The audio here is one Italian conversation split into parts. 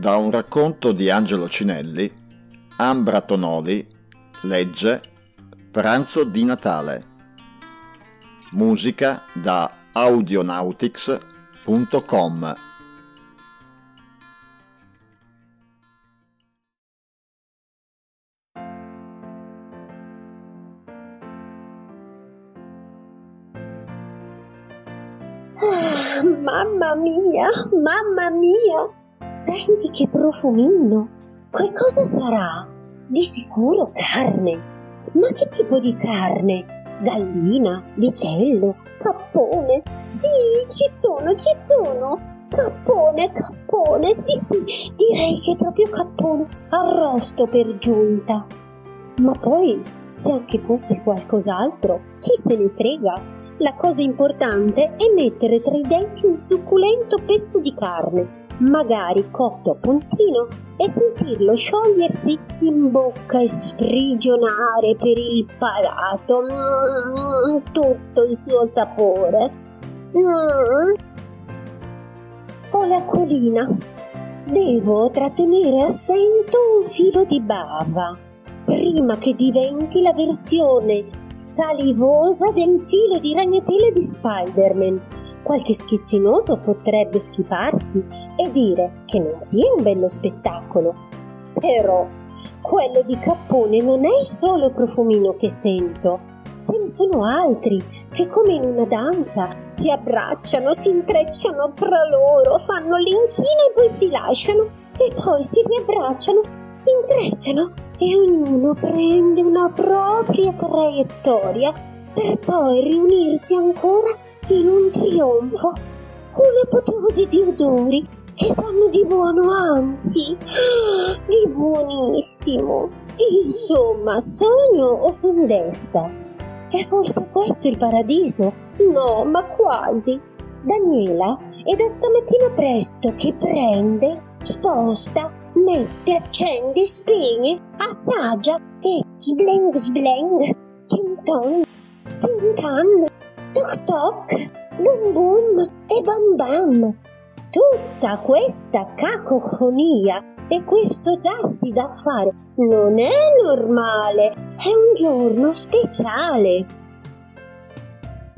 Da un racconto di Angelo Cinelli, Ambra Tonoli legge Pranzo di Natale. Musica da audionautics.com Ah, mamma mia, mamma mia! Senti che profumino! Che cosa sarà? Di sicuro carne! Ma che tipo di carne? Gallina, vitello, cappone? Sì, ci sono, ci sono! Cappone, cappone, sì, sì, direi che è proprio cappone, arrosto per giunta. Ma poi, se anche fosse qualcos'altro, chi se ne frega? La cosa importante è mettere tra i denti un succulento pezzo di carne, magari cotto a puntino, e sentirlo sciogliersi in bocca e sprigionare per il palato mm, tutto il suo sapore. Mm. Ho la colina. Devo trattenere a stento un filo di bava prima che diventi la versione salivosa del filo di ragnatela di Spider-Man. Qualche schizzinoso potrebbe schifarsi e dire che non sia un bello spettacolo. Però quello di Cappone non è il solo profumino che sento. Ce ne sono altri che come in una danza si abbracciano, si intrecciano tra loro, fanno l'inchino e poi si lasciano e poi si riabbracciano, si intrecciano e ognuno prende una propria traiettoria per poi riunirsi ancora in un trionfo, un'apoteosi di odori che sanno di buono, anzi, di buonissimo. Insomma, sogno o son desta? È forse questo il paradiso? No, ma quasi. Daniela è da stamattina presto che prende, sposta, mette, accende, spegne, assaggia e sbleng sbleng, tin ton, tin tan, toc toc, bum bum e bam bam. Tutta questa cacofonia e questo dassi da fare non è normale, è un giorno speciale.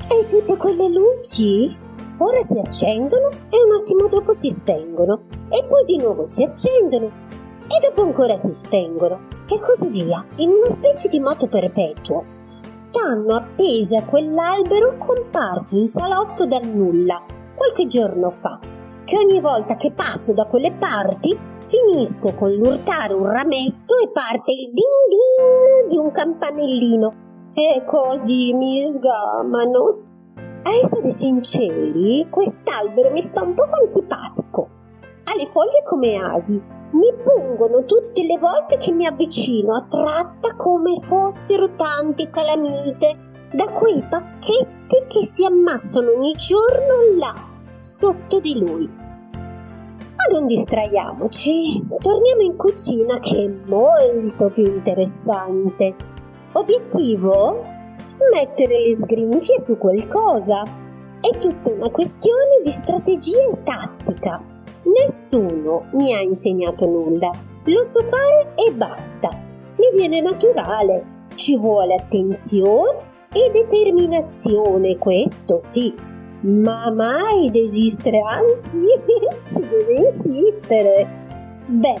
E tutte quelle luci ora si accendono e un attimo dopo si spengono e poi di nuovo si accendono e dopo ancora si spengono e così via, in una specie di moto perpetuo. Stanno appese a quell'albero comparso in salotto dal nulla qualche giorno fa, che ogni volta che passo da quelle parti finisco con l'urtare un rametto e parte il ding ding di un campanellino e così mi sgamano. A essere sinceri, quest'albero mi sta un poco antipatico. Ha le foglie come ali, mi pungono tutte le volte che mi avvicino, attratta come fossero tante calamite da quei pacchetti che si ammassano ogni giorno là, sotto di lui. Ma non distraiamoci, torniamo in cucina che è molto più interessante. Obiettivo? mettere le sgrinfie su qualcosa. È tutta una questione di strategia e tattica. Nessuno mi ha insegnato nulla. Lo so fare e basta. Mi viene naturale. Ci vuole attenzione e determinazione, questo sì. Ma mai desistere, anzi, si deve insistere. Beh,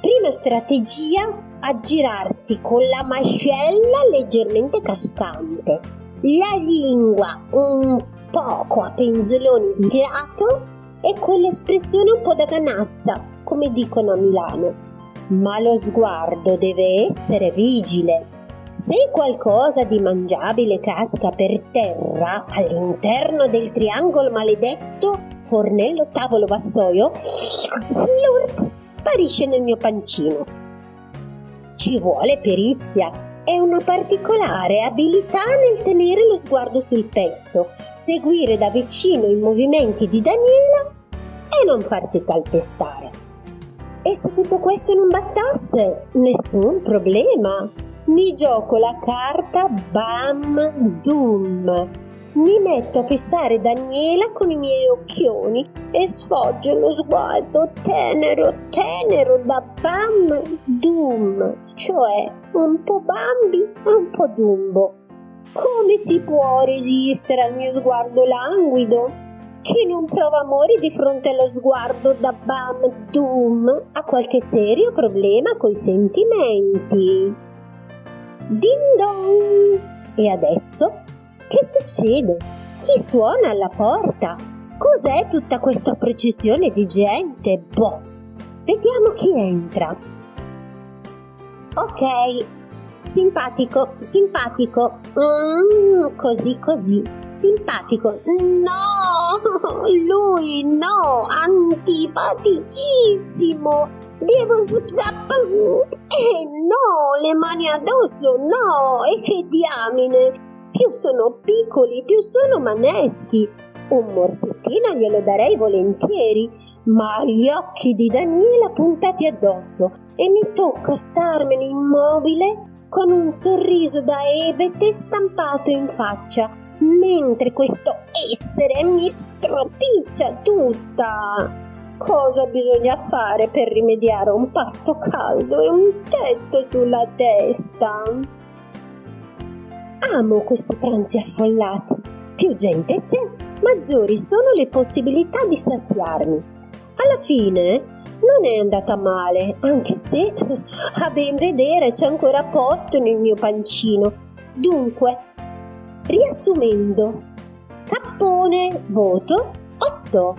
prima strategia aggirarsi con la mascella leggermente cascante, la lingua un poco a penzoloni di lato e quell'espressione un po' da canassa, come dicono a Milano. Ma lo sguardo deve essere vigile. Se qualcosa di mangiabile casca per terra all'interno del triangolo maledetto, fornello, tavolo, vassoio, slurp, sparisce nel mio pancino ci vuole perizia e una particolare abilità nel tenere lo sguardo sul pezzo, seguire da vicino i movimenti di Daniela e non farsi calpestare. E se tutto questo non bastasse, nessun problema. Mi gioco la carta Bam Doom. mi metto a fissare Daniela con i miei occhioni e sfoggio lo sguardo tenero, tenero da Bam Dum, cioè un po' Bambi e un po' Dumbo. Come si può resistere al mio sguardo languido? Chi non prova amore di fronte allo sguardo da Bam Dum ha qualche serio problema coi sentimenti. Ding dong! E adesso che succede? Chi suona alla porta? Cos'è tutta questa processione di gente? Boh. Vediamo chi entra. Ok, simpatico, simpatico. Mm, così, così. Simpatico. No, lui no, antipaticissimo. Devo scappare. Eh no, le mani addosso, no. E che diamine. Più sono piccoli, più sono maneschi. Un morsettino glielo darei volentieri, ma gli occhi di Daniela puntati addosso e mi tocca starmene immobile con un sorriso da ebete stampato in faccia, mentre questo essere mi stropiccia tutta. Cosa bisogna fare per rimediare un pasto caldo e un tetto sulla testa? Amo questi pranzi affollati. Più gente c'è, maggiori sono le possibilità di saziarmi. Alla fine non è andata male, anche se a ben vedere c'è ancora posto nel mio pancino. Dunque, riassumendo, cappone, voto 8,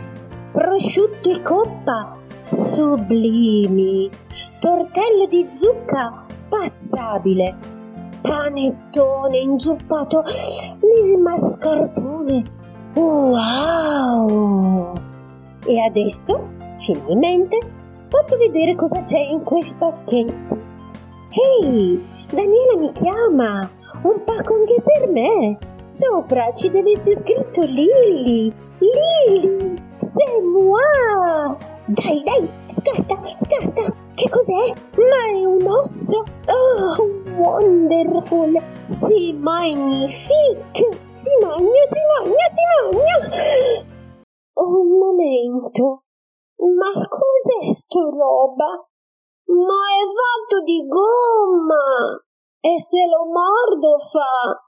prosciutto e coppa, sublimi, tortello di zucca, passabile, panettone inzuppato nel mascarpone. Wow! E adesso, finalmente, posso vedere cosa c'è in questi pacchetti. Ehi, Daniela mi chiama! Un pacco anche per me! Sopra ci deve essere scritto Lily! Lily! C'est moi! Dai, dai, scatta, scatta! Che cos'è? Ma è un osso? Oh, wonderful! Si magnifique! Si magna, si magna, si magna! Un momento! Ma cos'è sto roba? Ma è fatto di gomma! E se lo mordo fa